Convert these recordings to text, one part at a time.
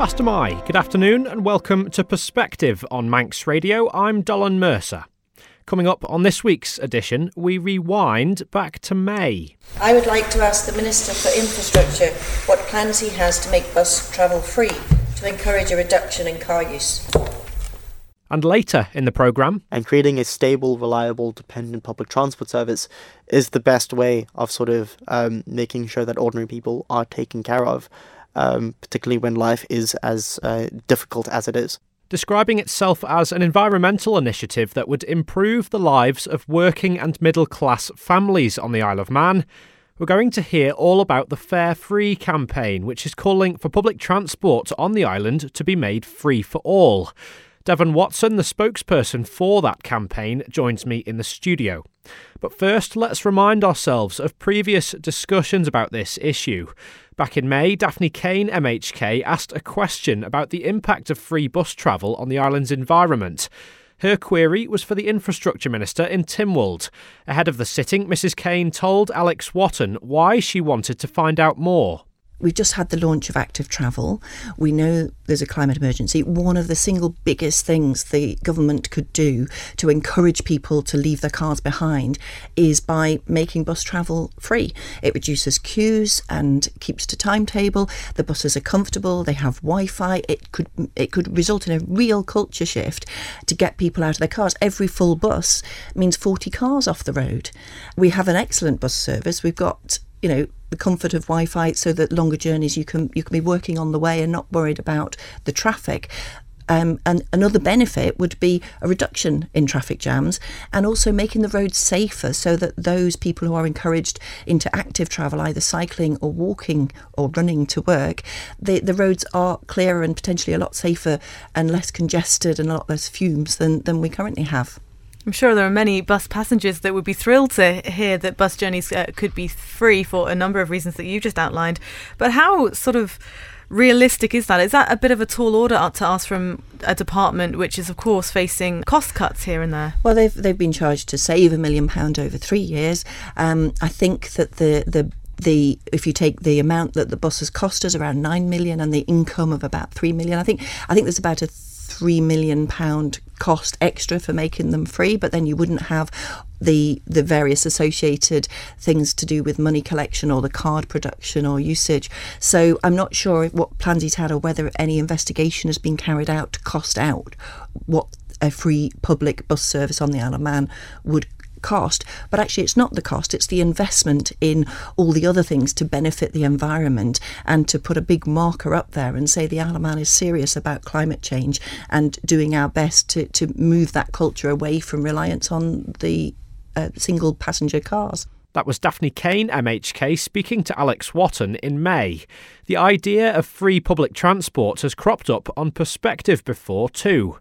Fastyr mie, good afternoon and welcome to Perspective on Manx Radio. I'm Dolan Mercer. Coming up on this week's edition, we rewind back to May. I would like to ask the Minister for Infrastructure what plans he has to make bus travel free to encourage a reduction in car use. And later in the programme, and creating a stable, reliable, dependent public transport service is the best way of sort of um, making sure that ordinary people are taken care of um, particularly when life is as uh, difficult as it is. Describing itself as an environmental initiative that would improve the lives of working and middle class families on the Isle of Man, we're going to hear all about the Fare Free campaign, which is calling for public transport on the island to be made free for all. Devon Watson, the spokesperson for that campaign, joins me in the studio. But first, let's remind ourselves of previous discussions about this issue. Back in May, Daphne Caine, MHK, asked a question about the impact of free bus travel on the island's environment. Her query was for the Infrastructure Minister in Tynwald. Ahead of the sitting, Mrs. Caine told Alex Wotton why she wanted to find out more. We've just had the launch of active travel. We know there's a climate emergency. One of the single biggest things the government could do to encourage people to leave their cars behind is by making bus travel free. It reduces queues and keeps to timetable. The buses are comfortable. They have Wi-Fi. It could it could result in a real culture shift to get people out of their cars. Every full bus means 40 cars off the road. We have an excellent bus service. We've got you know the comfort of Wi-Fi so that longer journeys you can you can be working on the way and not worried about the traffic. Um, and another benefit would be a reduction in traffic jams and also making the roads safer so that those people who are encouraged into active travel, either cycling or walking or running to work, the, the roads are clearer and potentially a lot safer and less congested and a lot less fumes than, than we currently have. I'm sure there are many bus passengers that would be thrilled to hear that bus journeys uh, could be free for a number of reasons that you've just outlined. But how sort of realistic is that? Is that a bit of a tall order to ask from a department which is, of course, facing cost cuts here and there? Well, they've they've been charged to save a million pound over three years. Um, I think that the the the if you take the amount that the buses cost us around nine million and the income of about three million, I think I think there's about a three million pound cost extra for making them free, but then you wouldn't have the the various associated things to do with money collection or the card production or usage. So I'm not sure what plans he's had or whether any investigation has been carried out to cost out what a free public bus service on the Isle of Man would cost, but actually it's not the cost, it's the investment in all the other things to benefit the environment and to put a big marker up there and say the Isle of Man is serious about climate change and doing our best to, to move that culture away from reliance on the uh, single passenger cars. That was Daphne Caine, MHK, speaking to Alex Wotton in May. The idea of free public transport has cropped up on Perspective before, too.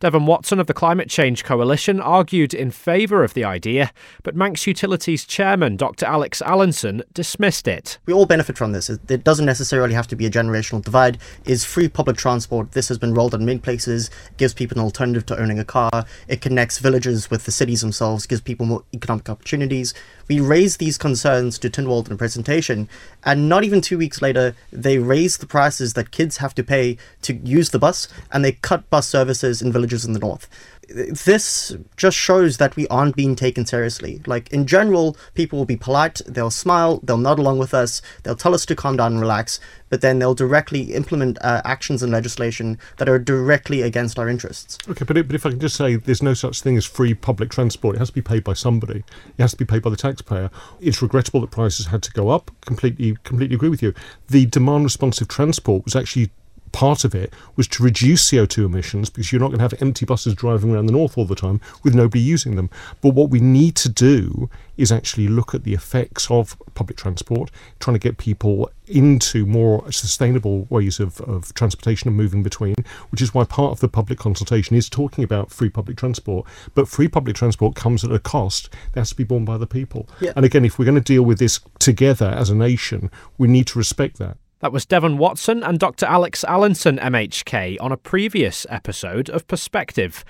Devon Watson of the Climate Change Coalition argued in favour of the idea, but Manx Utilities chairman Dr Alex Allinson dismissed it. We all benefit from this. It doesn't necessarily have to be a generational divide. Is free public transport. This has been rolled out in many places, gives people an alternative to owning a car. It connects villages with the cities themselves, gives people more economic opportunities. We raised these concerns to Tynwald in a presentation, and not even two weeks later, they raised the prices that kids have to pay to use the bus, and they cut bus services in villages in the north this just shows that we aren't being taken seriously. Like in general, people will be polite, they'll smile, they'll nod along with us, they'll tell us to calm down and relax, but then they'll directly implement uh, actions and legislation that are directly against our interests. Okay, but, but if I can just say, there's no such thing as free public transport. It has to be paid by somebody. It has to be paid by the taxpayer. It's regrettable that prices had to go up. Completely, completely agree with you. The demand responsive transport was actually part of it was to reduce CO2 emissions because you're not going to have empty buses driving around the north all the time with nobody using them. But what we need to do is actually look at the effects of public transport, trying to get people into more sustainable ways of, of transportation and moving between, which is why part of the public consultation is talking about free public transport. But free public transport comes at a cost that has to be borne by the people. Yeah. And again, if we're going to deal with this together as a nation, we need to respect that. That was Devon Watson and Dr. Alex Allinson, MHK, on a previous episode of Perspective.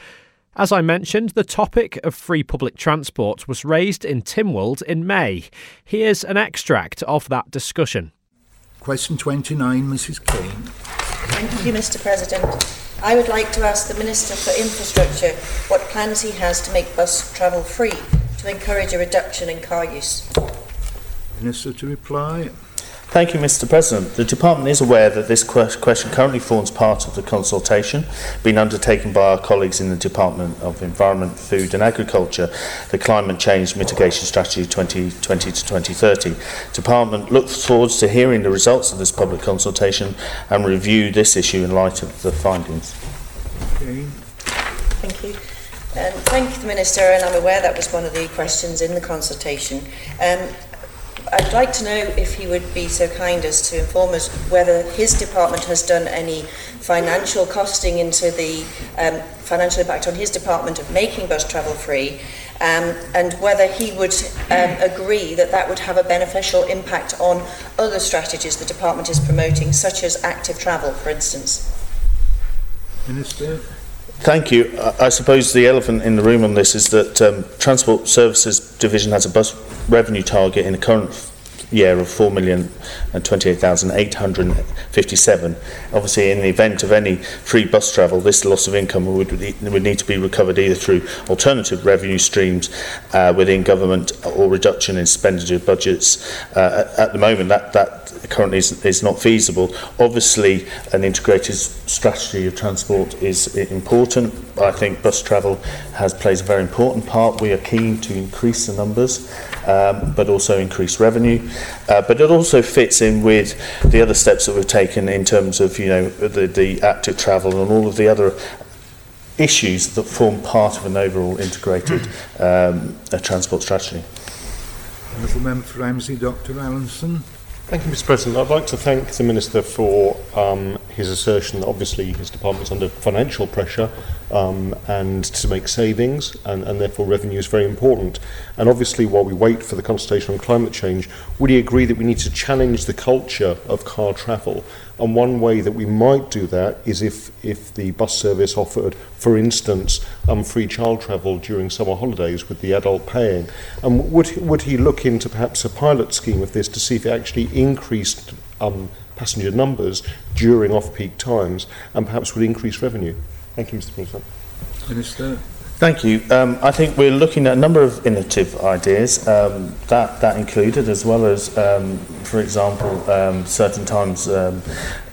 As I mentioned, the topic of free public transport was raised in Tynwald in May. Here's an extract of that discussion. Question 29, Mrs. Caine. Thank you, Mr President. I would like to ask the Minister for Infrastructure what plans he has to make bus travel free to encourage a reduction in car use. Minister to reply. Thank you, Mr President. The Department is aware that this question currently forms part of the consultation being undertaken by our colleagues in the Department of Environment, Food and Agriculture, the Climate Change Mitigation Strategy 2020 to 2030. Department looks forward to hearing the results of this public consultation and review this issue in light of the findings. Thank you. Um, thank you, the Minister, and I'm aware that was one of the questions in the consultation. Um, I'd like to know if he would be so kind as to inform us whether his department has done any financial costing into the um, financial impact on his department of making bus travel free um, and whether he would um, agree that that would have a beneficial impact on other strategies the department is promoting, such as active travel, for instance. Minister. Thank you. I suppose the elephant in the room on this is that um, Transport Services Division has a bus revenue target in the current year of 4,028,857. Obviously, in the event of any free bus travel, this loss of income would, would need to be recovered either through alternative revenue streams uh, within government or reduction in expenditure budgets. Uh, at, the moment, that, that currently is, is not feasible. Obviously, an integrated strategy of transport is important. I think bus travel has plays a very important part. We are keen to increase the numbers, um, but also increase revenue. Uh, but it also fits in with the other steps that we've taken in terms of you know the, the active travel and all of the other issues that form part of an overall integrated um, uh, transport strategy. Honourable Member for Ramsey, Dr Allinson. Thank you, Mr. President. I'd like to thank the Minister for um, his assertion that obviously his department is under financial pressure um, and to make savings, and, and therefore revenue is very important. And obviously, while we wait for the consultation on climate change, would he agree that we need to challenge the culture of car travel? And one way that we might do that is if, if the bus service offered, for instance, um, free child travel during summer holidays with the adult paying. And would, would he look into perhaps a pilot scheme of this to see if it actually increased um, passenger numbers during off-peak times and perhaps would increase revenue? Thank you, Mr. President. Minister. Thank you. Um, I think we're looking at a number of innovative ideas, um, that, that included, as well as, um, for example, um, certain times um,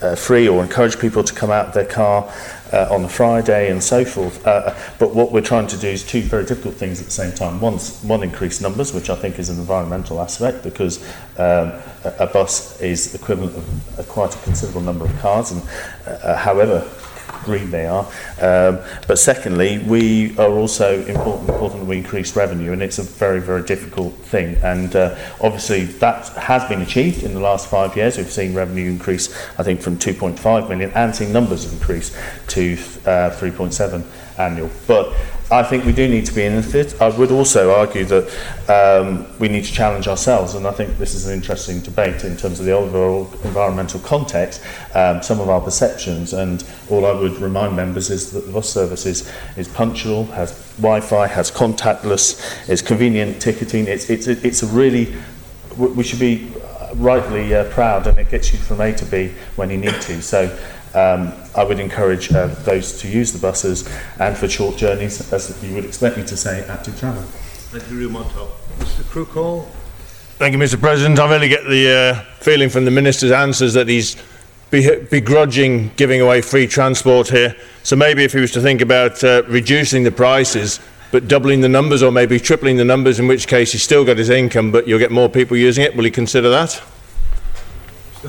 uh, free or encourage people to come out of their car uh, on a Friday and so forth. Uh, but what we're trying to do is two very difficult things at the same time. One's, one, increase numbers, which I think is an environmental aspect because um, a, a bus is equivalent of a, quite a considerable number of cars, and uh, however green they are. Um, but secondly, we are also important, important that we increase revenue, and it's a very, very difficult thing. And uh, obviously, that has been achieved in the last five years. We've seen revenue increase, I think, from 2.5 million and seen numbers increase to uh, 3.7 annual. But I think we do need to be innovative. I would also argue that um, we need to challenge ourselves, and I think this is an interesting debate in terms of the overall environmental context, um, some of our perceptions, and all I would remind members is that the bus service is, is punctual, has Wi-Fi, has contactless, is convenient ticketing. It's, it's, it's a really, we should be rightly uh, proud, and it gets you from A to B when you need to. So um, I would encourage uh, those to use the buses and for short journeys, as you would expect me to say, active travel. Thank you, Mr Crookall. Thank you, Mr. President. I really get the uh, feeling from the minister's answers that he's begrudging giving away free transport here. So maybe if he was to think about uh, reducing the prices, but doubling the numbers, or maybe tripling the numbers, in which case he's still got his income, but you'll get more people using it. Will he consider that?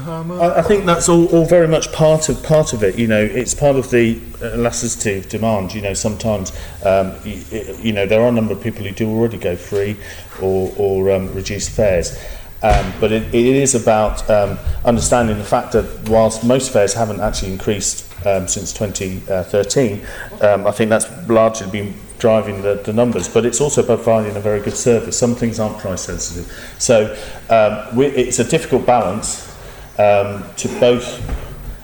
I, I think that's all, all very much part of part of it. You know, it's part of the elasticity of demand. You know, sometimes um, you, you know there are a number of people who do already go free or, or um, reduce fares. Um, but it, it is about um, understanding the fact that whilst most fares haven't actually increased um, since 2013, um, I think that's largely been driving the, the numbers, but it's also providing a very good service. Some things aren't price sensitive. So we, it's a difficult balance um, to both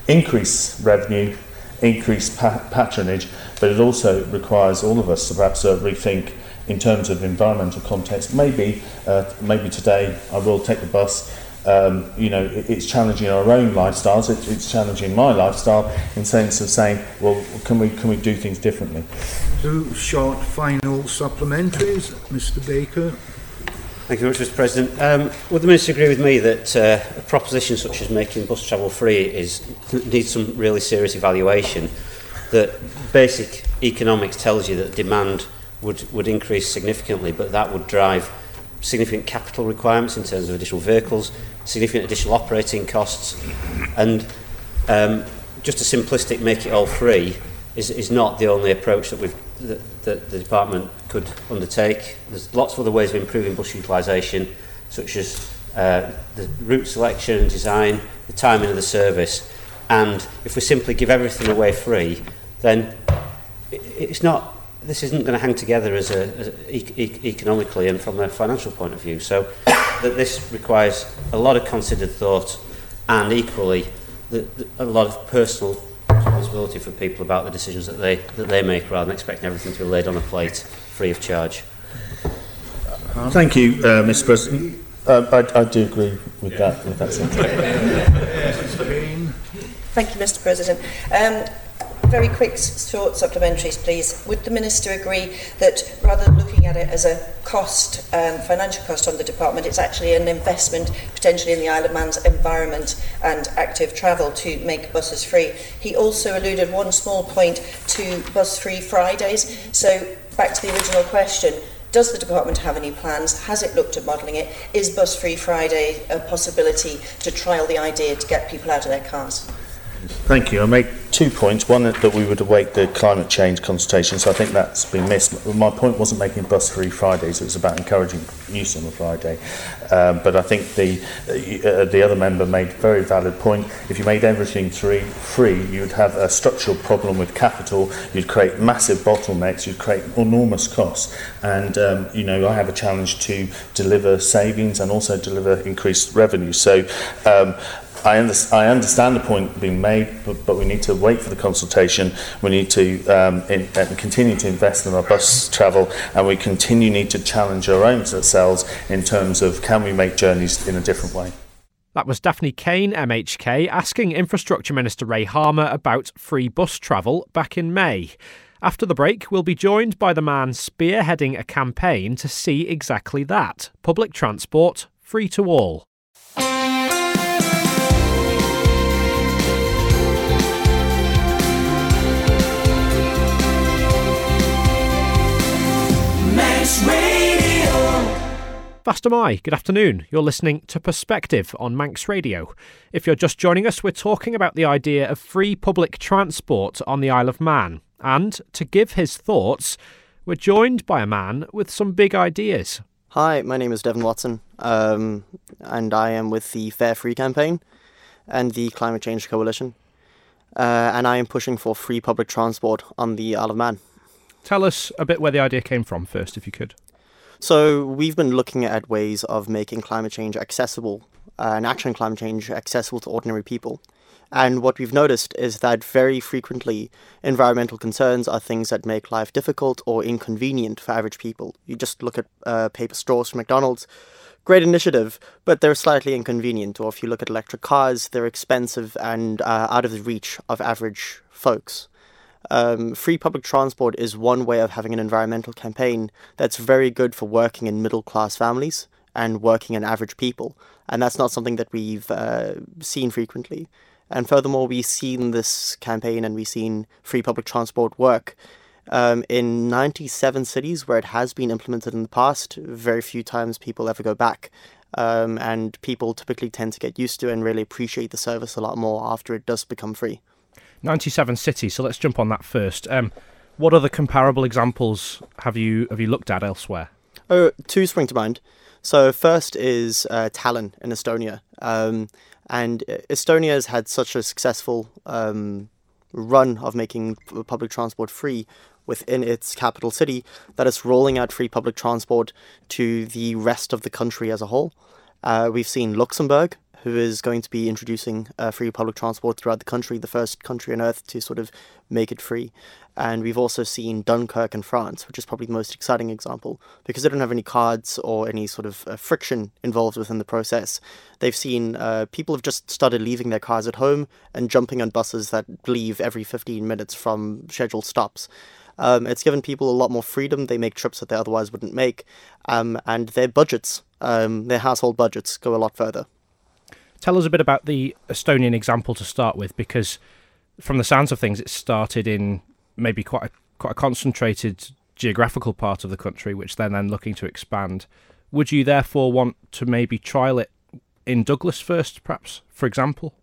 increase revenue, increase pa- patronage, but it also requires all of us to perhaps uh, rethink in terms of environmental context. Maybe, uh, maybe today I will take the bus um, you know, it, it's challenging our own lifestyles. It, it's challenging my lifestyle in sense of saying, well, can we can we do things differently? Two short final supplementaries, Mr. Baker. Thank you very much, Mr President. Um, would the Minister agree with me that uh, a proposition such as making bus travel free is needs some really serious evaluation? That basic economics tells you that demand would, would increase significantly, but that would drive significant capital requirements in terms of additional vehicles, significant additional operating costs, and um, just a simplistic make it all free is, is not the only approach that we've that, that the department could undertake. There's lots of other ways of improving bus utilisation, such as uh, the route selection and design, the timing of the service. And if we simply give everything away free, then it's not. This isn't going to hang together as a, as economically and from a financial point of view. So that this requires a lot of considered thought, and equally the, the, a lot of personal responsibility for people about the decisions that they, that they make rather than expecting everything to be laid on a plate free of charge. Um, Thank you, uh, Mr. President. Uh, I, I do agree with yeah. that. With that sentiment. Thank you, Mr. President. Um, very quick, short supplementaries, please. Would the Minister agree that rather than looking at it as a cost, um, financial cost on the department, it's actually an investment potentially in the Isle of Man's environment and active travel to make buses free? He also alluded one small point to bus-free Fridays. So back to the original question, does the department have any plans? Has it looked at modelling it? Is Bus Free Friday a possibility to trial the idea to get people out of their cars? Thank you. I make two points. One, that we would await the climate change consultation, so I think that's been missed. My point wasn't making bus free Fridays, it was about encouraging use on a Friday. Um, but I think the, uh, the other member made a very valid point. If you made everything free, free, you'd have a structural problem with capital, you'd create massive bottlenecks, you'd create enormous costs. And, um, you know, I have a challenge to deliver savings and also deliver increased revenue. So um, I, under, I understand the point being made, but, but we need to wait for the consultation. We need to um, in, uh, continue to invest in our bus travel, and we continue need to challenge our own selves in terms of can we make journeys in a different way. That was Daphne Caine, MHK, asking Infrastructure Minister Ray Harmer about free bus travel back in May. After the break, we'll be joined by the man spearheading a campaign to see exactly that public transport free to all. My, good afternoon. You're listening to Perspective on Manx Radio. If you're just joining us, we're talking about the idea of free public transport on the Isle of Man. And to give his thoughts, we're joined by a man with some big ideas. Hi, my name is Devon Watson, um, and I am with the Fare Free campaign and the Climate Change Coalition. Uh, and I am pushing for free public transport on the Isle of Man. Tell us a bit where the idea came from first, if you could. So we've been looking at ways of making climate change accessible uh, and action climate change accessible to ordinary people. And what we've noticed is that very frequently environmental concerns are things that make life difficult or inconvenient for average people. You just look at uh, paper straws from McDonald's, great initiative, but they're slightly inconvenient. Or if you look at electric cars, they're expensive and uh, out of the reach of average folks. Um, free public transport is one way of having an environmental campaign that's very good for working in middle class families and working and average people. And that's not something that we've uh, seen frequently. And furthermore, we've seen this campaign and we've seen free public transport work um, in 97 cities where it has been implemented in the past. Very few times people ever go back. Um, and people typically tend to get used to and really appreciate the service a lot more after it does become free. 97 cities. So let's jump on that first. Um, what other comparable examples have you have you looked at elsewhere? Oh, two spring to mind. So first is uh, Tallinn in Estonia, um, and Estonia has had such a successful um, run of making public transport free within its capital city that it's rolling out free public transport to the rest of the country as a whole. Uh, we've seen Luxembourg who is going to be introducing uh, free public transport throughout the country, the first country on earth to sort of make it free. And we've also seen Dunkirk in France, which is probably the most exciting example because they don't have any cards or any sort of uh, friction involved within the process. They've seen uh, people have just started leaving their cars at home and jumping on buses that leave every 15 minutes from scheduled stops. Um, it's given people a lot more freedom. They make trips that they otherwise wouldn't make, um, and their budgets, um, their household budgets, go a lot further. Tell us a bit about the Estonian example to start with, because from the sounds of things, it started in maybe quite a, quite a concentrated geographical part of the country, which they're then looking to expand. Would you therefore want to maybe trial it in Douglas first, perhaps, for example?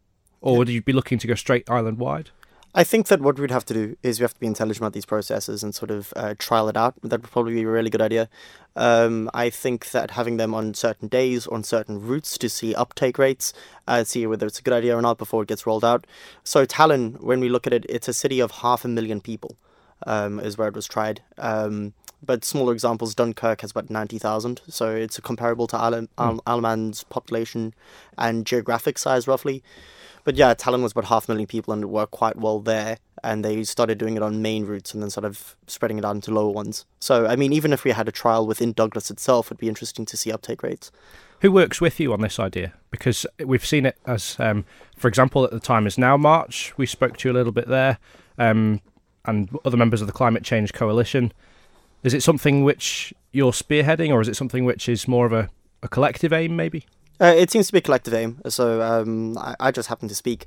Or would you be looking to go straight island wide? I think that what we'd have to do is we have to be intelligent about these processes and sort of uh, trial it out. That would probably be a really good idea. Um, I think that having them on certain days on certain routes to see uptake rates, uh, see whether it's a good idea or not before it gets rolled out. So Tallinn, when we look at it, it's a city of half a million people, um, is where it was tried. Um, but smaller examples, Dunkirk has about 90,000, so it's comparable to Al- Al- Alaman's population and geographic size roughly. But yeah, Tallinn was about half a million people and it worked quite well there. And they started doing it on main routes and then sort of spreading it out into lower ones. So, I mean, even if we had a trial within Douglas itself, it'd be interesting to see uptake rates. Who works with you on this idea? Because we've seen it as, um, for example, at the time is now March. We spoke to you a little bit there, um, and other members of the Climate Change Coalition. Is it something which you're spearheading, or is it something which is more of a, a collective aim, maybe? Uh, it seems to be a collective aim, so um, I, I, just happen to speak,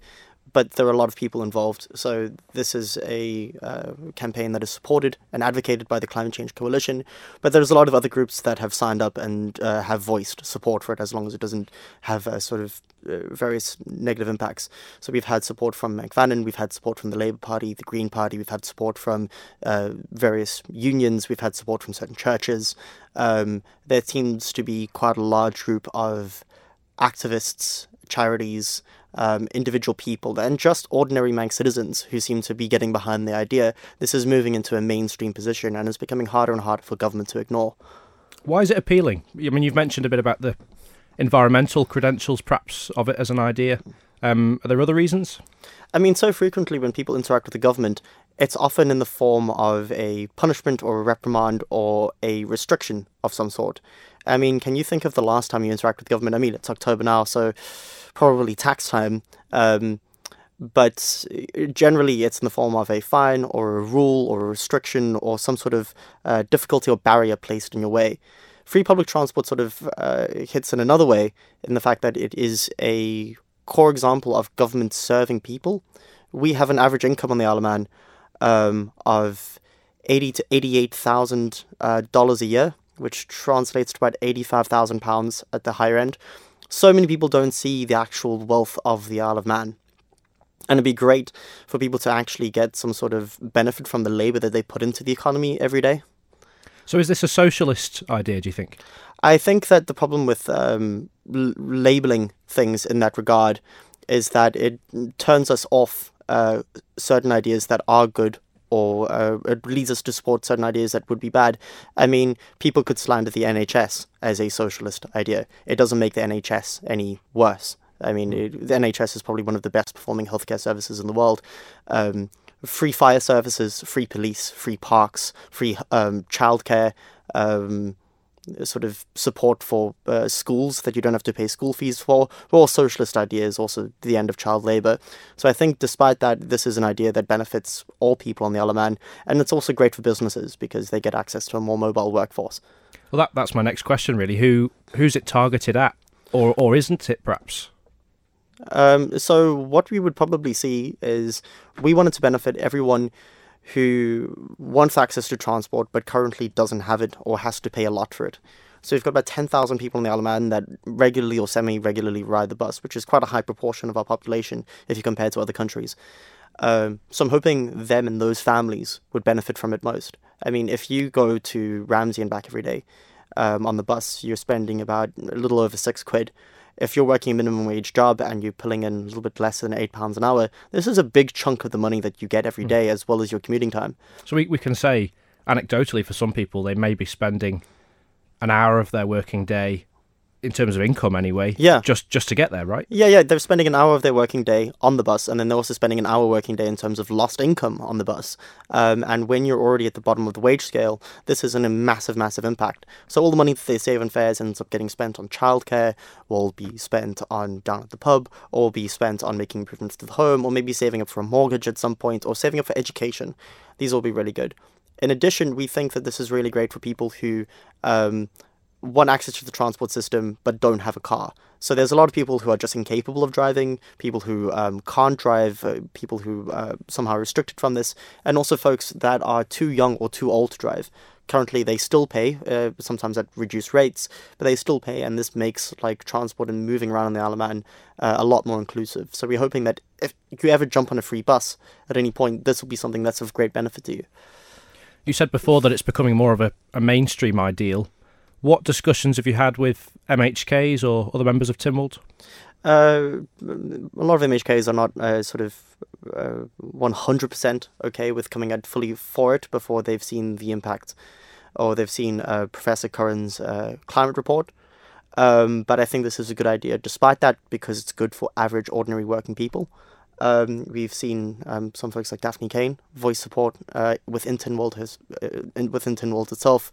but there are a lot of people involved. So this is a uh, campaign that is supported and advocated by the Climate Change Coalition, but there's a lot of other groups that have signed up and uh, have voiced support for it, as long as it doesn't have uh, sort of uh, various negative impacts. So we've had support from Mec Vannin, we've had support from the Labour Party, the Green Party, we've had support from uh, various unions, we've had support from certain churches. Um, there seems to be quite a large group of activists, charities, um, individual people, and just ordinary Manx citizens who seem to be getting behind the idea. This is moving into a mainstream position and is becoming harder and harder for government to ignore. Why is it appealing? I mean, you've mentioned a bit about the environmental credentials, perhaps, of it as an idea. Um, are there other reasons? I mean, so frequently when people interact with the government, it's often in the form of a punishment or a reprimand or a restriction of some sort. I mean, can you think of the last time you interacted with government? I mean, it's October now, so probably tax time. Um, but generally, it's in the form of a fine or a rule or a restriction or some sort of uh, difficulty or barrier placed in your way. Free public transport sort of uh, hits in another way in the fact that it is a core example of government serving people. We have an average income on the Isle of Man um, of eighty to eighty-eight thousand uh, dollars a year which translates to about £85,000 at the higher end. So many people don't see the actual wealth of the Isle of Man. And it'd be great for people to actually get some sort of benefit from the labour that they put into the economy every day. So, is this a socialist idea, do you think? I think that the problem with um, l- labelling things in that regard is that it turns us off uh, certain ideas that are good or uh, it leads us to support certain ideas that would be bad. I mean, people could slander the NHS as a socialist idea. It doesn't make the NHS any worse. I mean, it, the NHS is probably one of the best performing healthcare services in the world. Um, free fire services, free police, free parks, free um, childcare. Um, sort of support for uh, schools that you don't have to pay school fees for, or socialist ideas, also the end of child labour. So I think despite that, this is an idea that benefits all people on the Isle of Man, and it's also great for businesses because they get access to a more mobile workforce. Well, that, that's my next question, really. Who Who's it targeted at, or, or isn't it, perhaps? Um, so what we would probably see is we wanted to benefit everyone who wants access to transport but currently doesn't have it or has to pay a lot for it. So we've got about 10,000 people in the Isle of Man that regularly or semi regularly ride the bus, which is quite a high proportion of our population if you compare to other countries. Um, so I'm hoping them and those families would benefit from it most. I mean, if you go to Ramsey and back every day um, on the bus, you're spending about a little over six quid if you're working a minimum wage job and you're pulling in a little bit less than eight pounds an hour, this is a big chunk of the money that you get every hmm. as well as your commuting time. So we, we can say anecdotally for some people they may be spending an hour of their working day in terms of income anyway. Yeah. Just just to get there, right? Yeah, yeah, they're spending an hour of their working day on the bus, and then they're also spending an hour working day in terms of lost income on the bus. Um, and when you're already at the bottom of the wage scale, this is an, a massive, massive impact. So all the money that they save on fares ends up getting spent on childcare, will be spent on down at the pub, or will be spent on making improvements to the home, or maybe saving up for a mortgage at some point, or saving up for education. These will be really good. In addition, we think that this is really great for people who um, want access to the transport system but don't have a car. So there's a lot of people who are just incapable of driving, people who um, can't drive, uh, people who uh, somehow restricted from this, and also folks that are too young or too old to drive. Currently, they still pay, uh, sometimes at reduced rates, but they still pay, and this makes like transport and moving around in the Isle of Man uh, a lot more inclusive. So we're hoping that if you ever jump on a free bus at any point, this will be something that's of great benefit to you. You said before that it's becoming more of a, a mainstream ideal. What discussions have you had with MHKs or other members of Tynwald? Uh, a lot of MHKs are not uh, sort of uh, 100% okay with coming out fully for it before they've seen the impact or they've seen uh, Professor Curran's uh, climate report. Um, but I think this is a good idea, despite that, because it's good for average, ordinary working people. Um, we've seen um, some folks like Daphne Caine voice support uh, within Tynwald has uh, in, within Tynwald itself.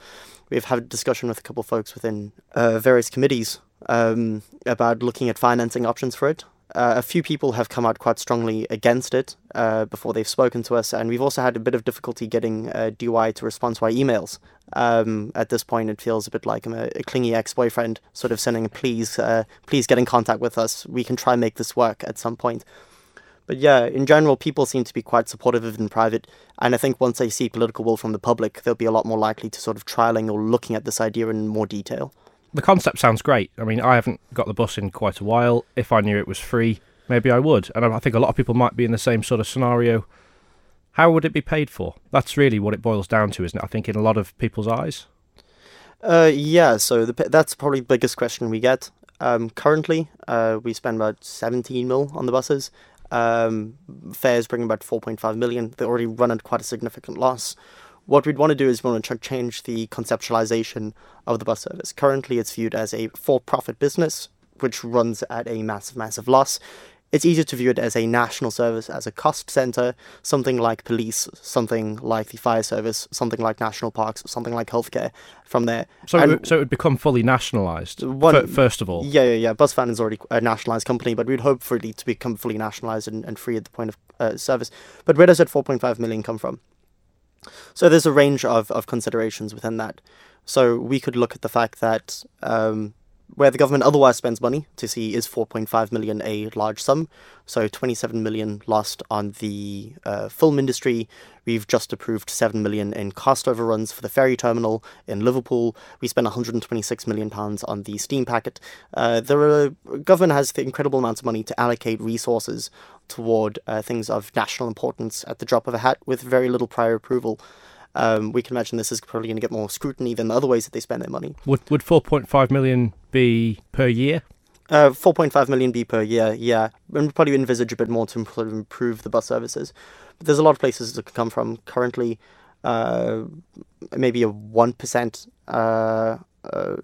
We've had a discussion with a couple of folks within uh, various committees um, about looking at financing options for it. Uh, a few people have come out quite strongly against it uh, before they've spoken to us, and we've also had a bit of difficulty getting uh, DY to respond to our emails. Um, at this point, it feels a bit like I'm a, a clingy ex-boyfriend, sort of sending a please, please get in contact with us. We can try and make this work at some point. But yeah, in general, people seem to be quite supportive of it in private, and I think once they see political will from the public, they'll be a lot more likely to sort of trialing or looking at this idea in more detail. The concept sounds great. I mean, I haven't got the bus in quite a while. If I knew it was free, maybe I would. And I think a lot of people might be in the same sort of scenario. How would it be paid for? That's really what it boils down to, isn't it? I think in a lot of people's eyes. Uh, yeah, so the, that's probably the biggest question we get. Um, currently, uh, we spend about 17 mil on the buses. Um, fares bring about 4.5 million. They already run at quite a significant loss. What we'd want to do is we want to change the conceptualization of the bus service. Currently, it's viewed as a for profit business, which runs at a massive, massive loss. It's easier to view it as a national service, as a cost center, something like police, something like the fire service, something like national parks, something like healthcare. From there, so and it, so it would become fully nationalised. One, first of all, yeah, yeah, yeah. Bus Vannin is already a nationalised company, but we'd hope for it to become fully nationalised and, and free at the point of uh, service. But where does that 4.5 million come from? So there's a range of, of considerations within that. So we could look at the fact that um, where the government otherwise spends money to see is 4.5 million a large sum. So 27 million lost on the uh, film industry. We've just approved 7 million in cost overruns for the ferry terminal in Liverpool. We spent 126 million pounds on the steam packet. Uh, the government has the incredible amounts of money to allocate resources toward uh, things of national importance at the drop of a hat with very little prior approval um, we can imagine this is probably going to get more scrutiny than the other ways that they spend their money. Would would 4.5 million be per year? Uh, 4.5 million be per year, yeah. And we'd probably envisage a bit more to improve the bus services. But there's a lot of places that could come from. Currently, uh, maybe a 1% uh, uh,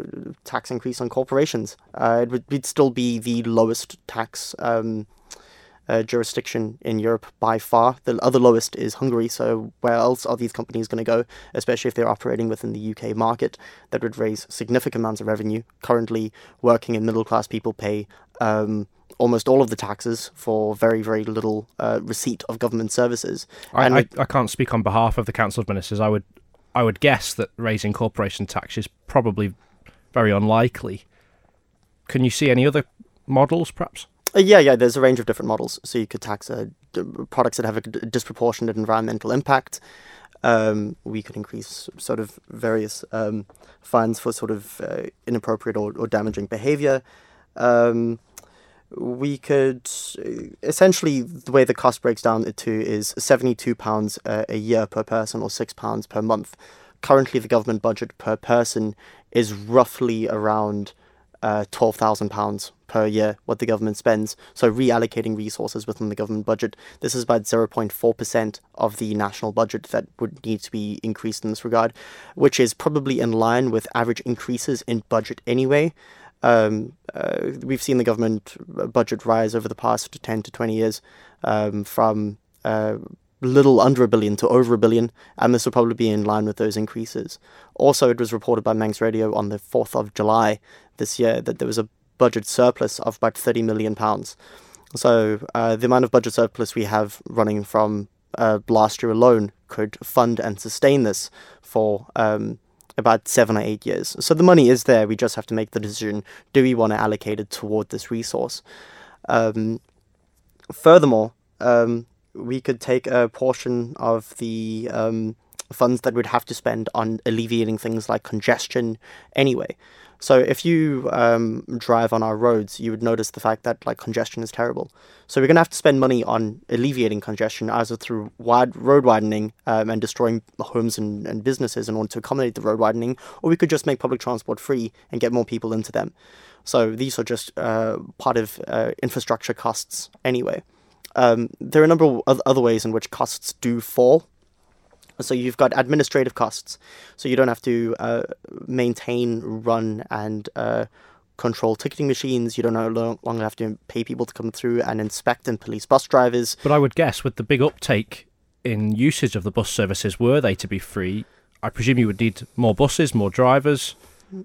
tax increase on corporations. Uh, it would would still be the lowest tax um, uh, jurisdiction in Europe by far. The other lowest is Hungary. So where else are these companies going to go, especially if they're operating within the UK market? That would raise significant amounts of revenue. Currently, working and middle class people pay. Um, almost all of the taxes for very, very little uh, receipt of government services. I, I, I, can't speak on behalf of the Council of Ministers. I would, I would guess that raising corporation tax is probably very unlikely. Can you see any other models, perhaps? Uh, yeah, yeah. There's a range of different models. So you could tax uh, d- products that have a disproportionate environmental impact. Um, we could increase sort of various um, fines for sort of uh, inappropriate or, or damaging behavior. Um, we could essentially the way the cost breaks down to is seventy-two pounds uh, a year per person or six pounds per month. Currently, the government budget per person is roughly around uh, twelve thousand pounds per year what the government spends. So reallocating resources within the government budget. This is about 0.4% of the national budget that would need to be increased in this regard, which is probably in line with average increases in budget anyway. Um, uh, we've seen the government budget rise over the past 10 to 20 years um, from uh, little under a billion to over a billion, and this will probably be in line with those increases. Also, it was reported by Manx Radio on the 4th of July this year that there was a budget surplus of about 30 million pounds. So, uh, the amount of budget surplus we have running from uh, last year alone could fund and sustain this for um, about seven or eight years. So, the money is there, we just have to make the decision do we want to allocate it toward this resource? Um, furthermore, um, we could take a portion of the um, funds that we'd have to spend on alleviating things like congestion anyway. So if you um, drive on our roads, you would notice the fact that like congestion is terrible. So we're going to have to spend money on alleviating congestion, either through wide road widening um, and destroying homes and, and businesses in order to accommodate the road widening, or we could just make public transport free and get more people into them. So these are just uh, part of uh, infrastructure costs anyway. Um, there are a number of other ways in which costs do fall. So you've got administrative costs. So you don't have to uh, maintain, run, and uh, control ticketing machines. You don't no longer have to pay people to come through and inspect and police bus drivers. But I would guess with the big uptake in usage of the bus services, were they to be free, I presume you would need more buses, more drivers.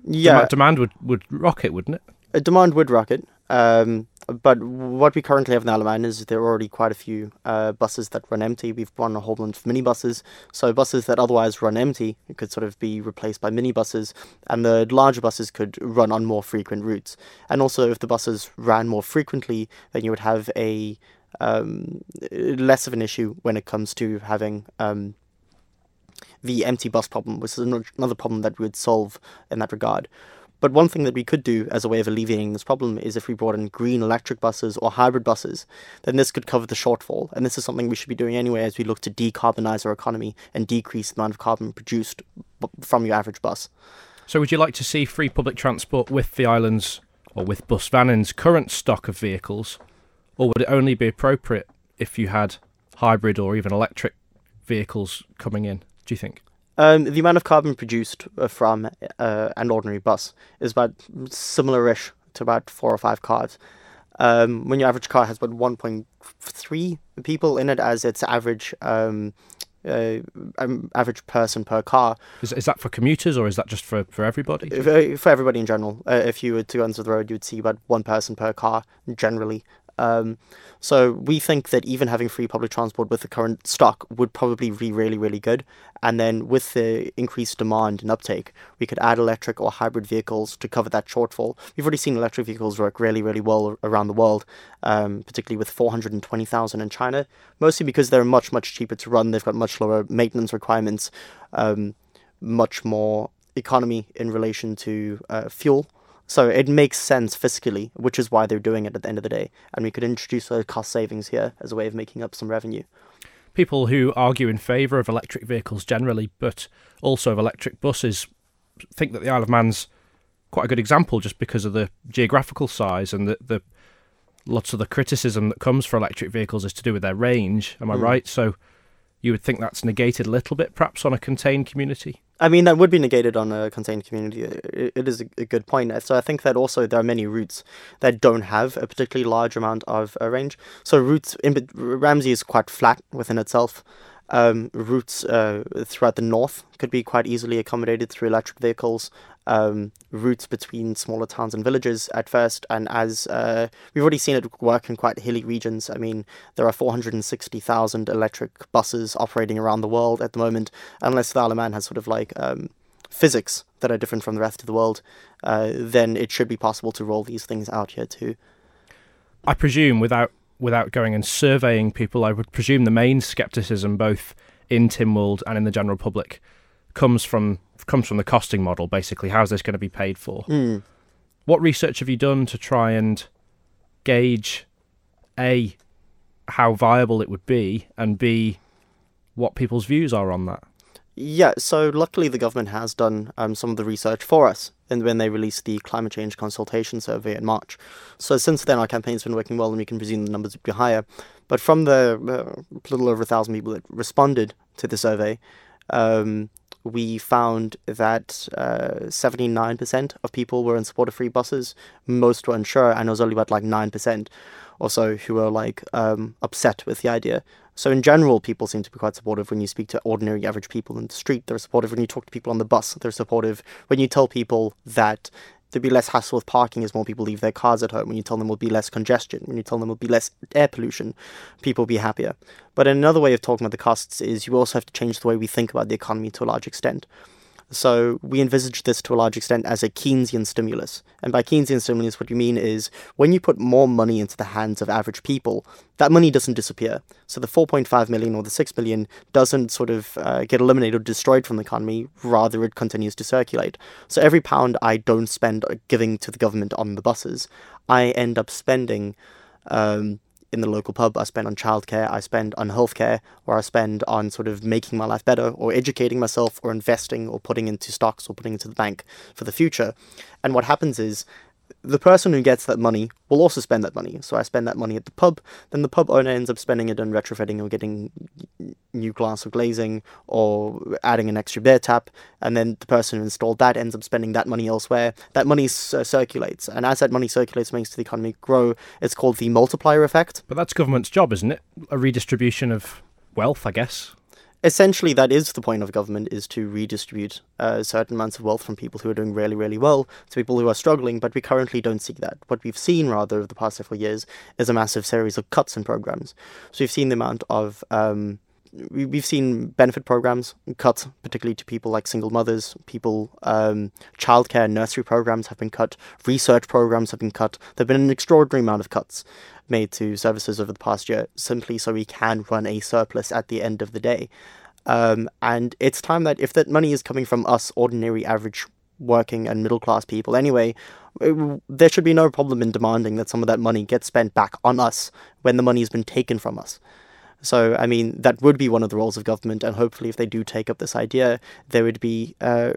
Yeah, Dem- demand would, would rocket, wouldn't it? a demand would rocket. Um, but what we currently have in Alaman is there are already quite a few uh, buses that run empty. We've run a whole bunch of minibuses. So buses that otherwise run empty could sort of be replaced by minibuses, and the larger buses could run on more frequent routes. And also, if the buses ran more frequently, then you would have a um, less of an issue when it comes to having um, the empty bus problem, which is another problem that we would solve in that regard. But one thing that we could do as a way of alleviating this problem is if we brought in green electric buses or hybrid buses, then this could cover the shortfall. And this is something we should be doing anyway as we look to decarbonize our economy and decrease the amount of carbon produced from your average bus. So, would you like to see free public transport with the islands or with Bus Vannin's current stock of vehicles? Or would it only be appropriate if you had hybrid or even electric vehicles coming in, do you think? Um, the amount of carbon produced uh, from uh, an ordinary bus is about similar-ish to about four or five cars. Um, when your average car has about 1.3 people in it as its average um, uh, um, average person per car. Is, is that for commuters or is that just for, for everybody? Uh, for everybody in general. Uh, if you were to go onto the road, you would see about one person per car generally. Um, so we think that even having free public transport with the current stock would probably be really, really good. And then with the increased demand and uptake, we could add electric or hybrid vehicles to cover that shortfall. We've already seen electric vehicles work really, really well around the world, um, particularly with 420,000 in China, mostly because they're much, much cheaper to run. They've got much lower maintenance requirements, um, much more economy in relation to uh, fuel. So it makes sense fiscally, which is why they're doing it at the end of the day. And we could introduce those cost savings here as a way of making up some revenue. People who argue in favour of electric vehicles generally, but also of electric buses, think that the Isle of Man's quite a good example just because of the geographical size and the, the lots of the criticism that comes for electric vehicles is to do with their range. Am I mm. right? So you would think that's negated a little bit, perhaps, on a contained community. I mean, that would be negated on a contained community. it, is a, good point. So I think that also there are many routes that don't have a particularly large amount of uh, range. So routes in Ramsey is quite flat within itself. Um, routes uh, throughout the north could be quite easily accommodated through electric vehicles um, routes between smaller towns and villages at first. And as uh, we've already seen it work in quite hilly regions, I mean, there are 460,000 electric buses operating around the world at the moment, unless the Isle of Man has sort of like um, physics that are different from the rest of the world, uh, then it should be possible to roll these things out here too. I presume without without going and surveying people, I would presume the main skepticism, both in Tynwald and in the general public, comes from comes from the costing model. Basically, how's this going to be paid for? Mm. What research have you done to try and gauge a how viable it would be, and b what people's views are on that? Yeah, so luckily the government has done um, some of the research for us and when they released the climate change consultation survey in March. So since then, our campaign's been working well, and we can presume the numbers would be higher. But from the uh, little over a thousand people that responded to the survey, um, we found that uh, 79% of people were in support of free buses. Most were unsure, and it was only about like 9% or so who were like um, upset with the idea. So in general, people seem to be quite supportive when you speak to ordinary average people in the street. They're supportive when you talk to people on the bus. They're supportive when you tell people that there'll be less hassle with parking as more people leave their cars at home. When you tell them there'll be less congestion, when you tell them there'll be less air pollution, people will be happier. But another way of talking about the costs is you also have to change the way we think about the economy to a large extent. So we envisage this to a large extent as a Keynesian stimulus. And by Keynesian stimulus, what you mean is when you put more money into the hands of average people, that money doesn't disappear. So the 4.5 million or the 6 million doesn't sort of uh, get eliminated or destroyed from the economy, rather it continues to circulate. So every pound I don't spend giving to the government on the buses, I end up spending um, in the local pub, I spend on childcare, I spend on healthcare, or I spend on sort of making my life better, or educating myself, or investing, or putting into stocks, or putting into the bank for the future. And what happens is the person who gets that money will also spend that money. So I spend that money at the pub, then the pub owner ends up spending it on retrofitting or getting new glass or glazing or adding an extra beer tap, and then the person who installed that ends up spending that money elsewhere. That money uh, circulates, and as that money circulates, makes the economy grow. It's called the multiplier effect. But that's government's job, isn't it? A redistribution of wealth, I guess essentially that is the point of government is to redistribute uh, certain amounts of wealth from people who are doing really really well to people who are struggling but we currently don't see that. What we've seen rather over the past several years is a massive series of cuts in programs. So we've seen the amount of um, we've seen benefit programs cut, particularly to people like single mothers, people, um, childcare nursery programs have been cut, research programs have been cut. There have been an extraordinary amount of cuts made to services over the past year simply so we can run a surplus at the end of the day. Um, and it's time that if that money is coming from us, ordinary, average, working, and middle class people anyway, it, there should be no problem in demanding that some of that money gets spent back on us when the money has been taken from us. So, I mean, that would be one of the roles of government, and hopefully, if they do take up this idea, they would be uh,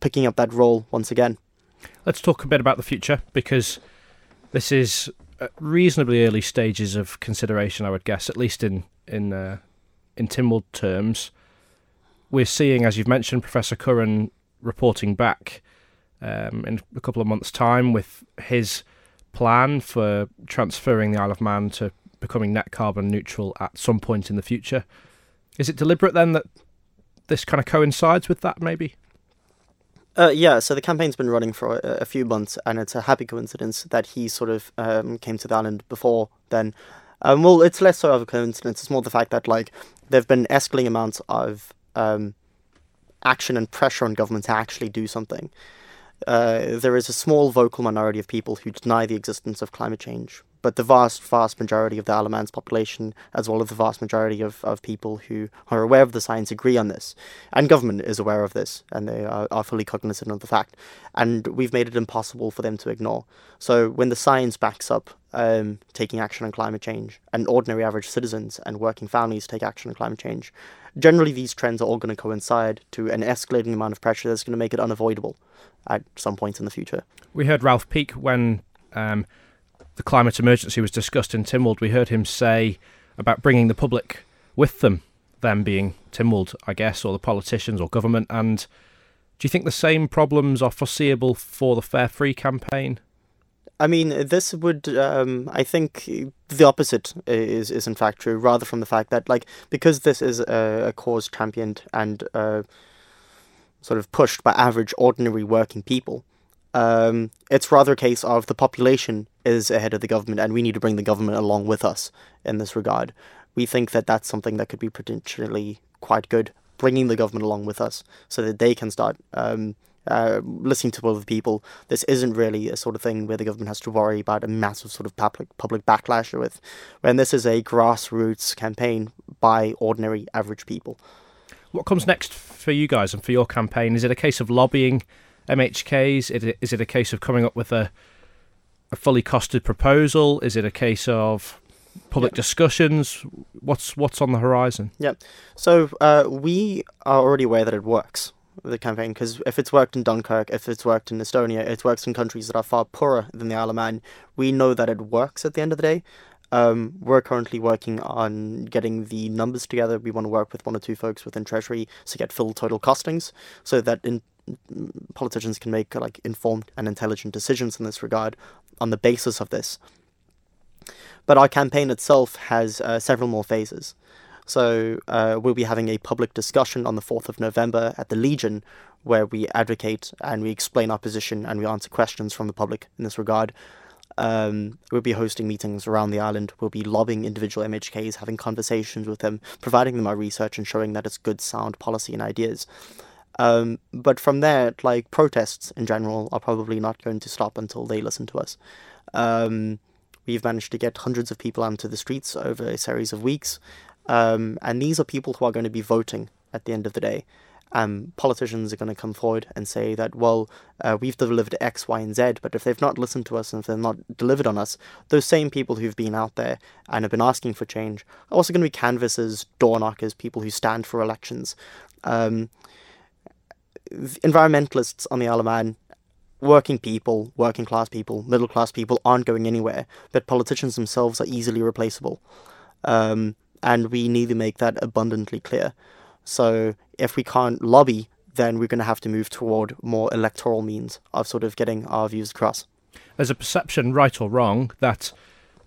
picking up that role once again. Let's talk a bit about the future because this is reasonably early stages of consideration, I would guess, at least in in uh, in Tynwald terms. We're seeing, as you've mentioned, Professor Curran reporting back um, in a couple of months' time with his plan for transferring the Isle of Man to becoming net carbon neutral at some point in the future. Is it deliberate then that this kind of coincides with that, maybe? Uh, yeah, so the campaign's been running for a, a, few months, and it's a happy coincidence that he sort of um, came to the island before then. Um, well, it's less so of a coincidence. It's more the fact that like there've been escalating amounts of um, action and pressure on government to actually do something. Uh, there is a small vocal minority of people who deny the existence of climate change, but the vast, vast majority of the Isle of Man's population, as well as the vast majority of, of people who are aware of the science, agree on this. And government is aware of this, and they are, are fully cognizant of the fact. And we've made it impossible for them to ignore. So when the science backs up um, taking action on climate change, and ordinary average citizens and working families take action on climate change, generally these trends are all going to coincide to an escalating amount of pressure that's going to make it unavoidable at some point in the future. We heard Ralph Peake when um, the climate emergency was discussed in Tynwald, we heard him say about bringing the public with them, them being Tynwald, I guess, or the politicians or government. And do you think the same problems are foreseeable for the Fare Free campaign? I mean, this would, um, I think, the opposite is is in fact true. Rather from the fact that, like, because this is a, a cause championed and uh, sort of pushed by average, ordinary working people, um, it's rather a case of the population is ahead of the government, and we need to bring the government along with us in this regard. We think that that's something that could be potentially quite good, bringing the government along with us so that they can start um, uh, listening to other people. This isn't really a sort of thing where the government has to worry about a massive sort of public public backlash with, when this is a grassroots campaign by ordinary average people. What comes next for you guys and for your campaign? Is it a case of lobbying? MHKs? Is it a case of coming up with a a fully costed proposal? Is it a case of public discussions? What's what's on the horizon? Yeah, so uh, we are already aware that it works the campaign because if it's worked in Dunkirk, if it's worked in Estonia, it works in countries that are far poorer than the Isle of Man. We know that it works at the end of the day. Um, we're currently working on getting the numbers together. We want to work with one or two folks within Treasury to get full total costings, so that in, politicians can make like informed and intelligent decisions in this regard on the basis of this. But our campaign itself has uh, several more phases. So uh, we'll be having a public discussion on the 4th of November at the Legion where we advocate and we explain our position and we answer questions from the public in this regard. Um, we'll be hosting meetings around the island. We'll be lobbying individual MHKs, having conversations with them, providing them our research and showing that it's good, sound policy and ideas. Um, but from there, like protests in general are probably not going to stop until they listen to us. Um, we've managed to get hundreds of people onto the streets over a series of weeks, um, and these are people who are going to be voting at the end of the day. Um, politicians are going to come forward and say that, well, uh, we've delivered X, Y, and Z, but if they've not listened to us and if they've not delivered on us, those same people who've been out there and have been asking for change are also going to be canvassers, door knockers, people who stand for elections. Environmentalists on the Isle of Man, working people, working class people, middle class people aren't going anywhere, but politicians themselves are easily replaceable. Um, and we need to make that abundantly clear. So if we can't lobby, then we're going to have to move toward more electoral means of sort of getting our views across. There's a perception, right or wrong, that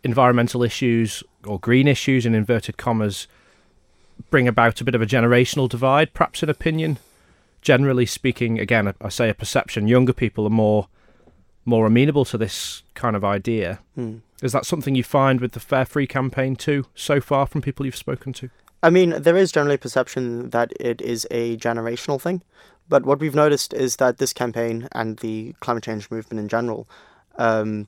environmental issues or green issues in inverted commas bring about a bit of a generational divide, perhaps in opinion generally speaking, again, I say a perception. Younger people are more more amenable to this kind of idea. Hmm. Is that something you find with the Fare Free campaign too, so far from people you've spoken to? I mean, there is generally a perception that it is a generational thing, but what we've noticed is that this campaign and the climate change movement in general um,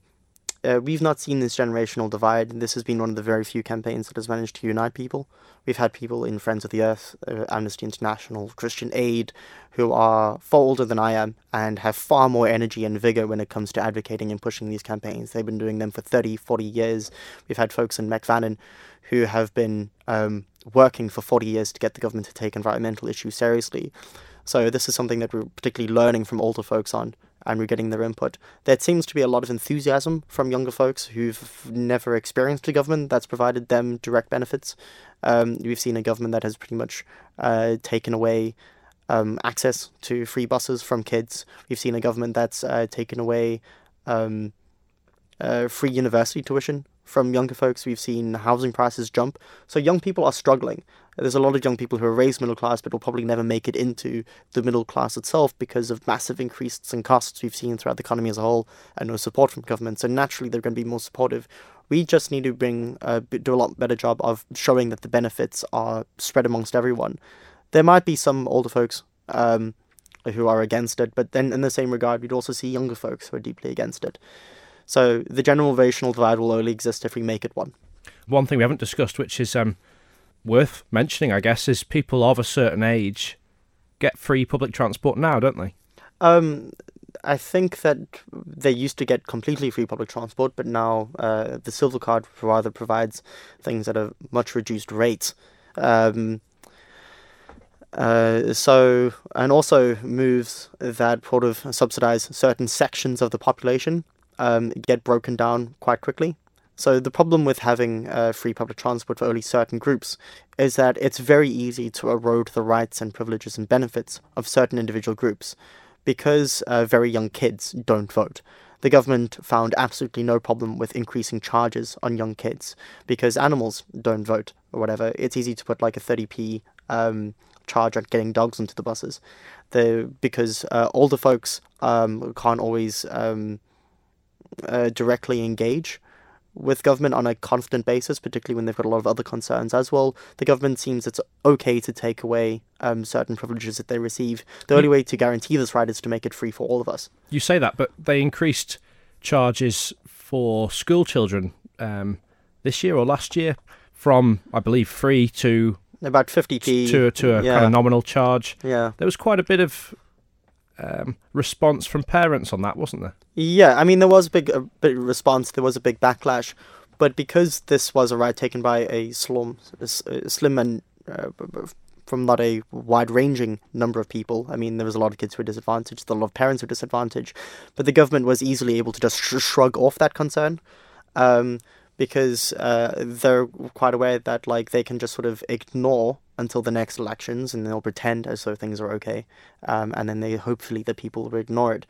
uh, we've not seen this generational divide. And this has been one of the very few campaigns that has managed to unite people. We've had people in Friends of the Earth, uh, Amnesty International, Christian Aid, who are far older than I am and have far more energy and vigor when it comes to advocating and pushing these campaigns. They've been doing them for 30, 40 years. We've had folks in Mec Vannin who have been um, working for 40 years to get the government to take environmental issues seriously. So this is something that we're particularly learning from older folks on and we're getting their input. There seems to be a lot of enthusiasm from younger folks who've never experienced a government that's provided them direct benefits. Um, we've seen a government that has pretty much uh, taken away um, access to free buses from kids. We've seen a government that's uh, taken away um, uh, free university tuition from younger folks. We've seen housing prices jump. So young people are struggling. There's a lot of young people who are raised middle class but will probably never make it into the middle class itself because of massive increases in costs we've seen throughout the economy as a whole and no support from government. So naturally, they're going to be more supportive. We just need to bring uh, do a lot better job of showing that the benefits are spread amongst everyone. There might be some older folks um, who are against it, but then in the same regard, we'd also see younger folks who are deeply against it. So the general generational divide will only exist if we make it one. One thing we haven't discussed, which is um, worth mentioning, I guess, is people of a certain age get free public transport now, don't they? Um, I think that they used to get completely free public transport, but now uh, the Silver Card rather provides things at a much reduced rate. Um, uh, so, and also moves that sort of subsidize certain sections of the population um, get broken down quite quickly. So the problem with having uh, free public transport for only certain groups is that it's very easy to erode the rights and privileges and benefits of certain individual groups because uh, very young kids don't vote. The government found absolutely no problem with increasing charges on young kids because animals don't vote or whatever. It's easy to put like a 30p um, charge on getting dogs into the buses. The, because uh, older folks um, can't always um, uh, directly engage with government on a constant basis, particularly when they've got a lot of other concerns as well. The government seems it's okay to take away um, certain privileges that they receive. The only way to guarantee this right is to make it free for all of us. You say that, but they increased charges for school children um, this year or last year from, I believe, free to about 50p to to a yeah. kind of nominal charge. Yeah, there was quite a bit of um, response from parents on that, wasn't there? Yeah, I mean there was a big, a big response. There was a big backlash, but because this was a right taken by a slim, a slim and uh, from not a wide-ranging number of people. I mean, there was a lot of kids who were disadvantaged, a lot of parents were disadvantaged, but the government was easily able to just sh- shrug off that concern. Um, because uh, they're quite aware that like they can just sort of ignore until the next elections and they'll pretend as though things are okay, um, and then they hopefully the people will ignore it.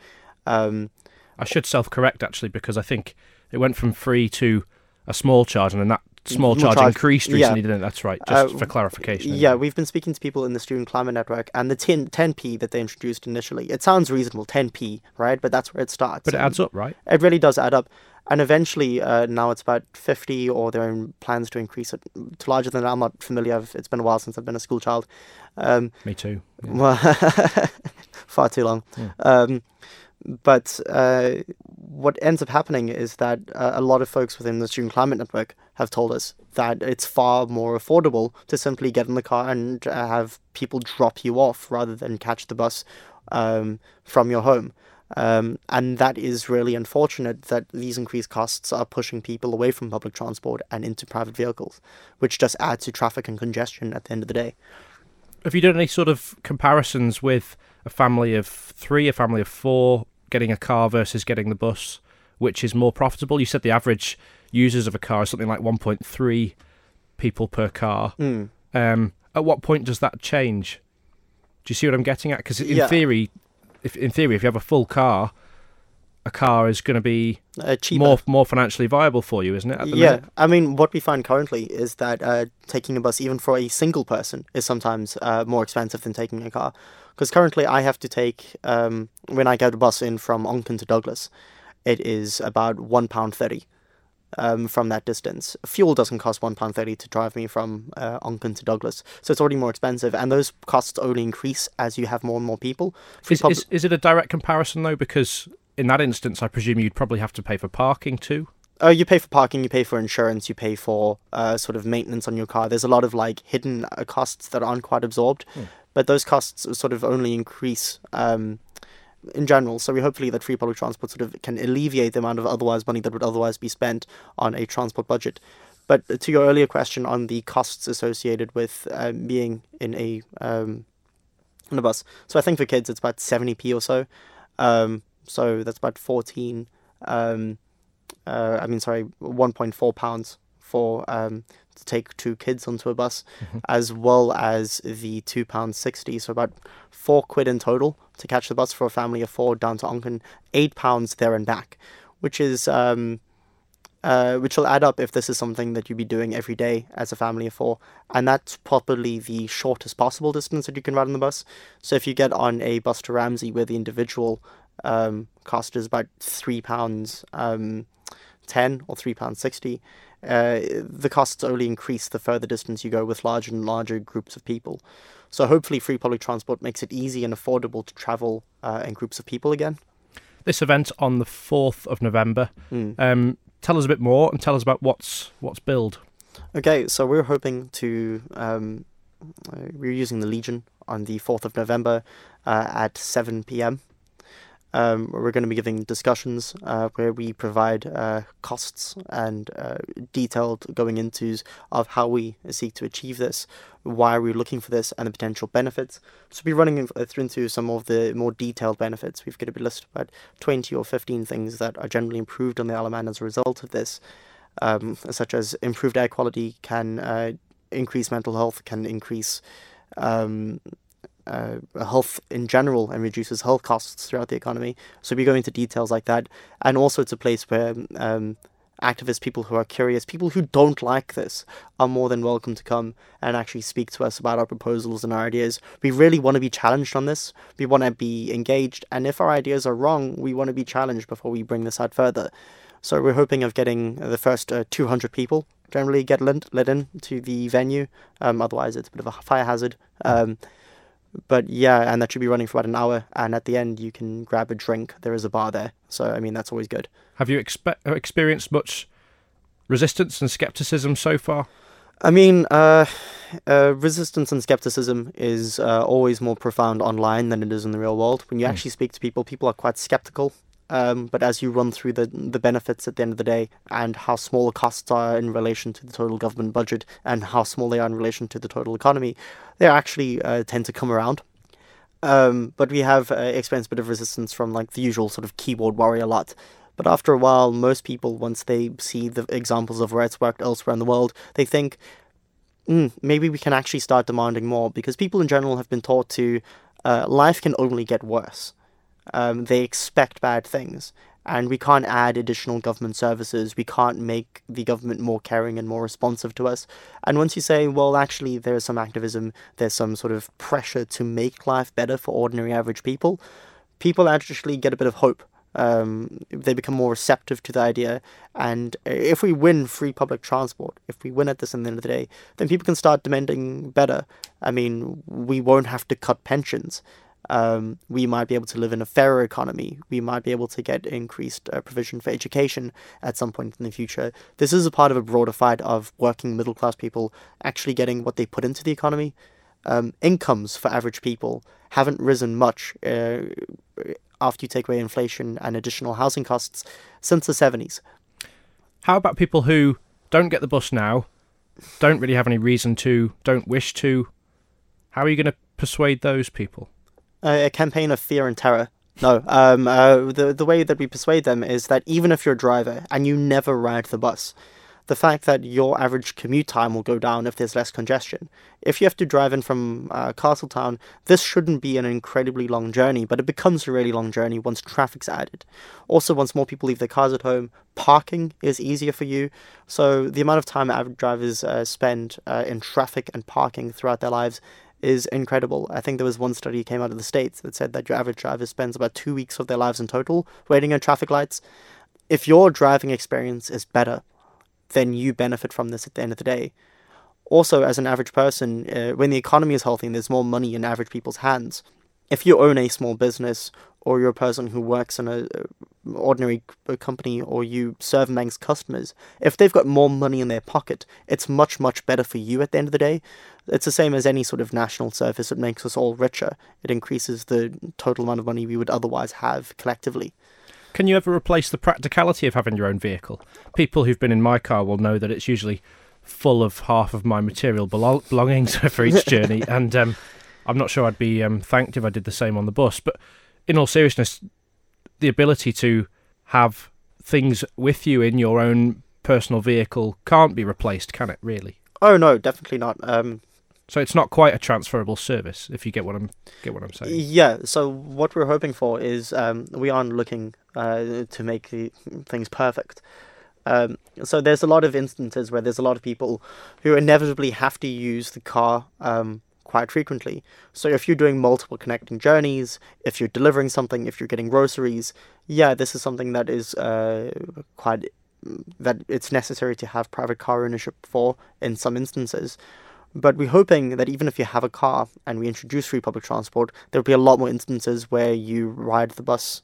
Um, I should self-correct actually because I think it went from free to a small charge, and then that small charge, charge, increased yeah. recently, didn't it? That's right. Just Uh, for clarification. Yeah, we've been speaking to people in the Student Climate Network, and the 10, 10p that they introduced initially, it sounds reasonable, 10p, right? But that's where it starts. but it adds up, right? It really does add up. And eventually, uh, now it's about 50, or there are plans to increase it to larger than that. I'm not familiar. I've, it's been a while since I've been a school child. Um, Me too. Yeah. well, far too long. Um, but uh, what ends up happening is that uh, a lot of folks within the Student Climate Network have told us that it's far more affordable to simply get in the car and uh, have people drop you off rather than catch the bus um, from your home. Um, and that is really unfortunate that these increased costs are pushing people away from public transport and into private vehicles, which just adds to traffic and congestion at the end of the day. Have you done any sort of comparisons with a family of three, a family of four, getting a car versus getting the bus? Which is more profitable? You said the average users of a car is something like 1.3 people per car. Mm. Um, at what point does that change? Do you see what I'm getting at? Because in Yeah. theory, if in theory, if you have a full car, a car is going to be Uh, more more financially viable for you, isn't it? Yeah, minute? I mean, what we find currently is that uh, taking a bus, even for a single person, is sometimes uh, more expensive than taking a car. Because currently, I have to take um, when I get a bus in from Onchan to Douglas, it is about one pound thirty. Um, from that distance, fuel doesn't cost one pound thirty to drive me from uh, Onchan to Douglas, so it's already more expensive, and those costs only increase as you have more and more people. Is, pub- is is it a direct comparison though? Because in that instance, I presume you'd probably have to pay for parking too. Uh, you pay for parking, you pay for insurance, you pay for uh, sort of maintenance on your car. There's a lot of like hidden uh, costs that aren't quite absorbed, but those costs sort of only increase um, in general. So we hopefully that free public transport sort of can alleviate the amount of otherwise money that would otherwise be spent on a transport budget. But to your earlier question on the costs associated with um, being in a um, on a bus, so I think for kids it's about seventy p or so. Um, so that's about fourteen. Um, uh, I mean, sorry, 1.4 pounds for um, to take two kids onto a bus, as well as the two pounds sixty. So about four quid in total to catch the bus for a family of four down to Onchan. Eight pounds there and back, which is um, uh, which will add up if this is something that you'd be doing every day as a family of four, and that's probably the shortest possible distance that you can ride on the bus. So if you get on a bus to Ramsey, where the individual um, cost is about three pounds um, ten or three pounds sixty, uh, the costs only increase the further distance you go with larger and larger groups of people. So hopefully, free public transport makes it easy and affordable to travel uh, in groups of people again. This event on the fourth of November. Mm. Um, tell us a bit more and tell us about what's what's billed. Okay, so we're hoping to. Um, we're using the Legion on the 4th of November uh, at 7 pm. Um, we're going to be giving discussions uh, where we provide uh, costs and uh, detailed going into of how we seek to achieve this, why we're looking for this, and the potential benefits. So we'll be running through into some of the more detailed benefits. We've got a list of about 20 or 15 things that are generally improved on the Isle of Man as a result of this um, such as improved air quality can uh, increase mental health, can increase um, uh, health in general, and reduces health costs throughout the economy. So we go into details like that, and also it's a place where um, activists, people who are curious, people who don't like this, are more than welcome to come and actually speak to us about our proposals and our ideas. We really want to be challenged on this. We want to be engaged, and if our ideas are wrong, we want to be challenged before we bring this out further. So we're hoping of getting the first uh, 200 people generally get let, in to the venue. Um, otherwise, it's a bit of a fire hazard. Um, but yeah, and that should be running for about an hour. And at the end, you can grab a drink. There is a bar there, so I mean that's always good. Have you expe- experienced much resistance and skepticism so far? I mean, uh, uh, resistance and skepticism is uh, always more profound online than it is in the real world. When you actually speak to people, people are quite skeptical. Um, but as you run through the the benefits at the end of the day and how small the costs are in relation to the total government budget and how small they are in relation to the total economy, they actually uh, tend to come around. Um, but we have uh, experienced a bit of resistance from like the usual sort of keyboard warrior lot. But after a while, most people, once they see the examples of where it's worked elsewhere in the world, they think, mm, maybe we can actually start demanding more because people in general have been taught to uh, life can only get worse. Um, they expect bad things, and we can't add additional government services. We can't make the government more caring and more responsive to us. And once you say, well, actually, there's some activism, there's some sort of pressure to make life better for ordinary average people, people actually get a bit of hope. Um, they become more receptive to the idea. And if we win free public transport, if we win at this in the end of the day, then people can start demanding better. I mean, we won't have to cut pensions. Um, we might be able to live in a fairer economy. We might be able to get increased uh, provision for education at some point in the future. This is a part of a broader fight of working middle class people actually getting what they put into the economy. Um, incomes for average people haven't risen much uh, after you take away inflation and additional housing costs since the 70s. How about people who don't get the bus now, don't really have any reason to, don't wish to? How are you going to persuade those people? A campaign of fear and terror. No, um, uh, the the way that we persuade them is that even if you're a driver and you never ride the bus, the fact that your average commute time will go down if there's less congestion. If you have to drive in from uh, Castletown, this shouldn't be an incredibly long journey, but it becomes a really long journey once traffic's added. Also, once more people leave their cars at home, parking is easier for you. So the amount of time average drivers uh, spend uh, in traffic and parking throughout their lives is incredible. I think there was one study came out of the States that said that your average driver spends about two weeks of their lives in total waiting at traffic lights. If your driving experience is better, then you benefit from this at the end of the day. Also, as an average person, uh, when the economy is healthy and there's more money in average people's hands, if you own a small business or you're a person who works in a ordinary company or you serve Manx customers, if they've got more money in their pocket, it's much, much better for you at the end of the day. It's the same as any sort of national service. It makes us all richer. It increases the total amount of money we would otherwise have collectively. Can you ever replace the practicality of having your own vehicle? People who've been in my car will know that it's usually full of half of my material belongings for each journey, and um, I'm not sure I'd be um, thanked if I did the same on the bus. But in all seriousness, the ability to have things with you in your own personal vehicle can't be replaced, can it? Really? Oh no, definitely not. Um, so it's not quite a transferable service, if you get what I'm get what I'm saying. Yeah. So what we're hoping for is um, we aren't looking uh, to make the things perfect. Um, so there's a lot of instances where there's a lot of people who inevitably have to use the car um, quite frequently. So if you're doing multiple connecting journeys, if you're delivering something, if you're getting groceries, yeah, this is something that is uh, quite that it's necessary to have private car ownership for in some instances. But we're hoping that even if you have a car and we introduce free public transport, there'll be a lot more instances where you ride the bus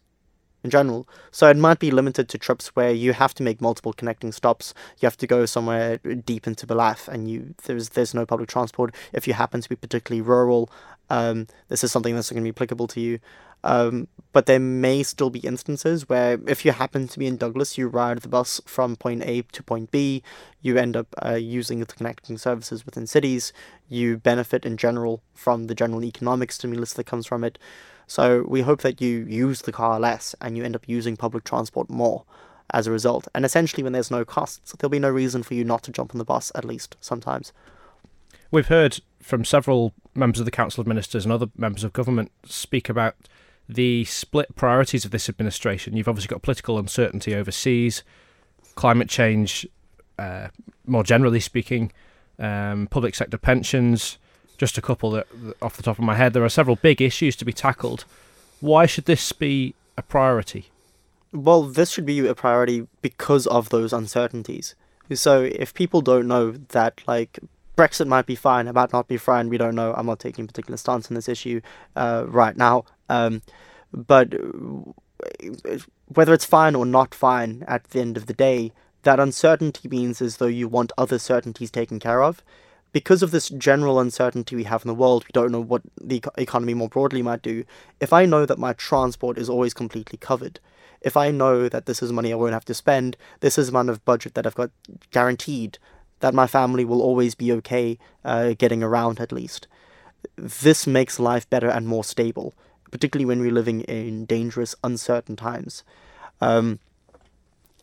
in general. So it might be limited to trips where you have to make multiple connecting stops. You have to go somewhere deep into Ballaugh, and you there's there's no public transport. If you happen to be particularly rural, um, this is something that's going to be applicable to you. Um, but there may still be instances where, if you happen to be in Douglas, you ride the bus from point A to point B, you end up uh, using the connecting services within cities, you benefit in general from the general economic stimulus that comes from it. So we hope that you use the car less and you end up using public transport more as a result. And essentially, when there's no costs, there'll be no reason for you not to jump on the bus, at least sometimes. We've heard from several members of the Council of Ministers and other members of government speak about the split priorities of this administration. You've obviously got political uncertainty overseas, climate change, uh, more generally speaking, um, public sector pensions, just a couple that, off the top of my head. There are several big issues to be tackled. Why should this be a priority? Well, this should be a priority because of those uncertainties. So if people don't know that, like, Brexit might be fine, it might not be fine, we don't know. I'm not taking a particular stance on this issue uh, right now. Um, but whether it's fine or not fine at the end of the day, that uncertainty means as though you want other certainties taken care of because of this general uncertainty we have in the world, we don't know what the economy more broadly might do. If I know that my transport is always completely covered, if I know that this is money I won't have to spend, this is amount of budget that I've got guaranteed, that my family will always be okay uh, getting around at least. This makes life better and more stable, particularly when we're living in dangerous, uncertain times. Um,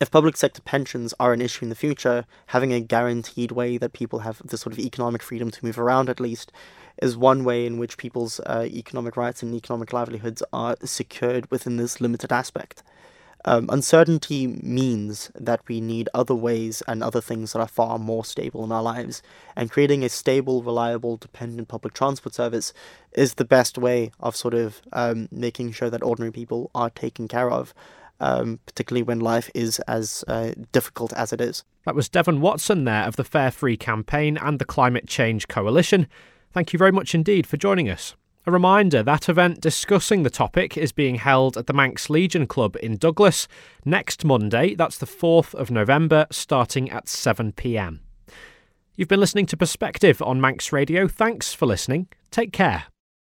if public sector pensions are an issue in the future, having a guaranteed way that people have the sort of economic freedom to move around at least is one way in which people's uh, economic rights and economic livelihoods are secured within this limited aspect. Um, uncertainty means that we need other ways and other things that are far more stable in our lives. And creating a stable, reliable, dependent public transport service is the best way of sort of um, making sure that ordinary people are taken care of. Um, particularly when life is as uh, difficult as it is. That was Devon Watson there of the Fare Free campaign and the Climate Change Coalition. Thank you very much indeed for joining us. A reminder that event discussing the topic is being held at the Manx Legion Club in Douglas next Monday, that's the 4th of November, starting at 7pm. You've been listening to Perspective on Manx Radio. Thanks for listening. Take care.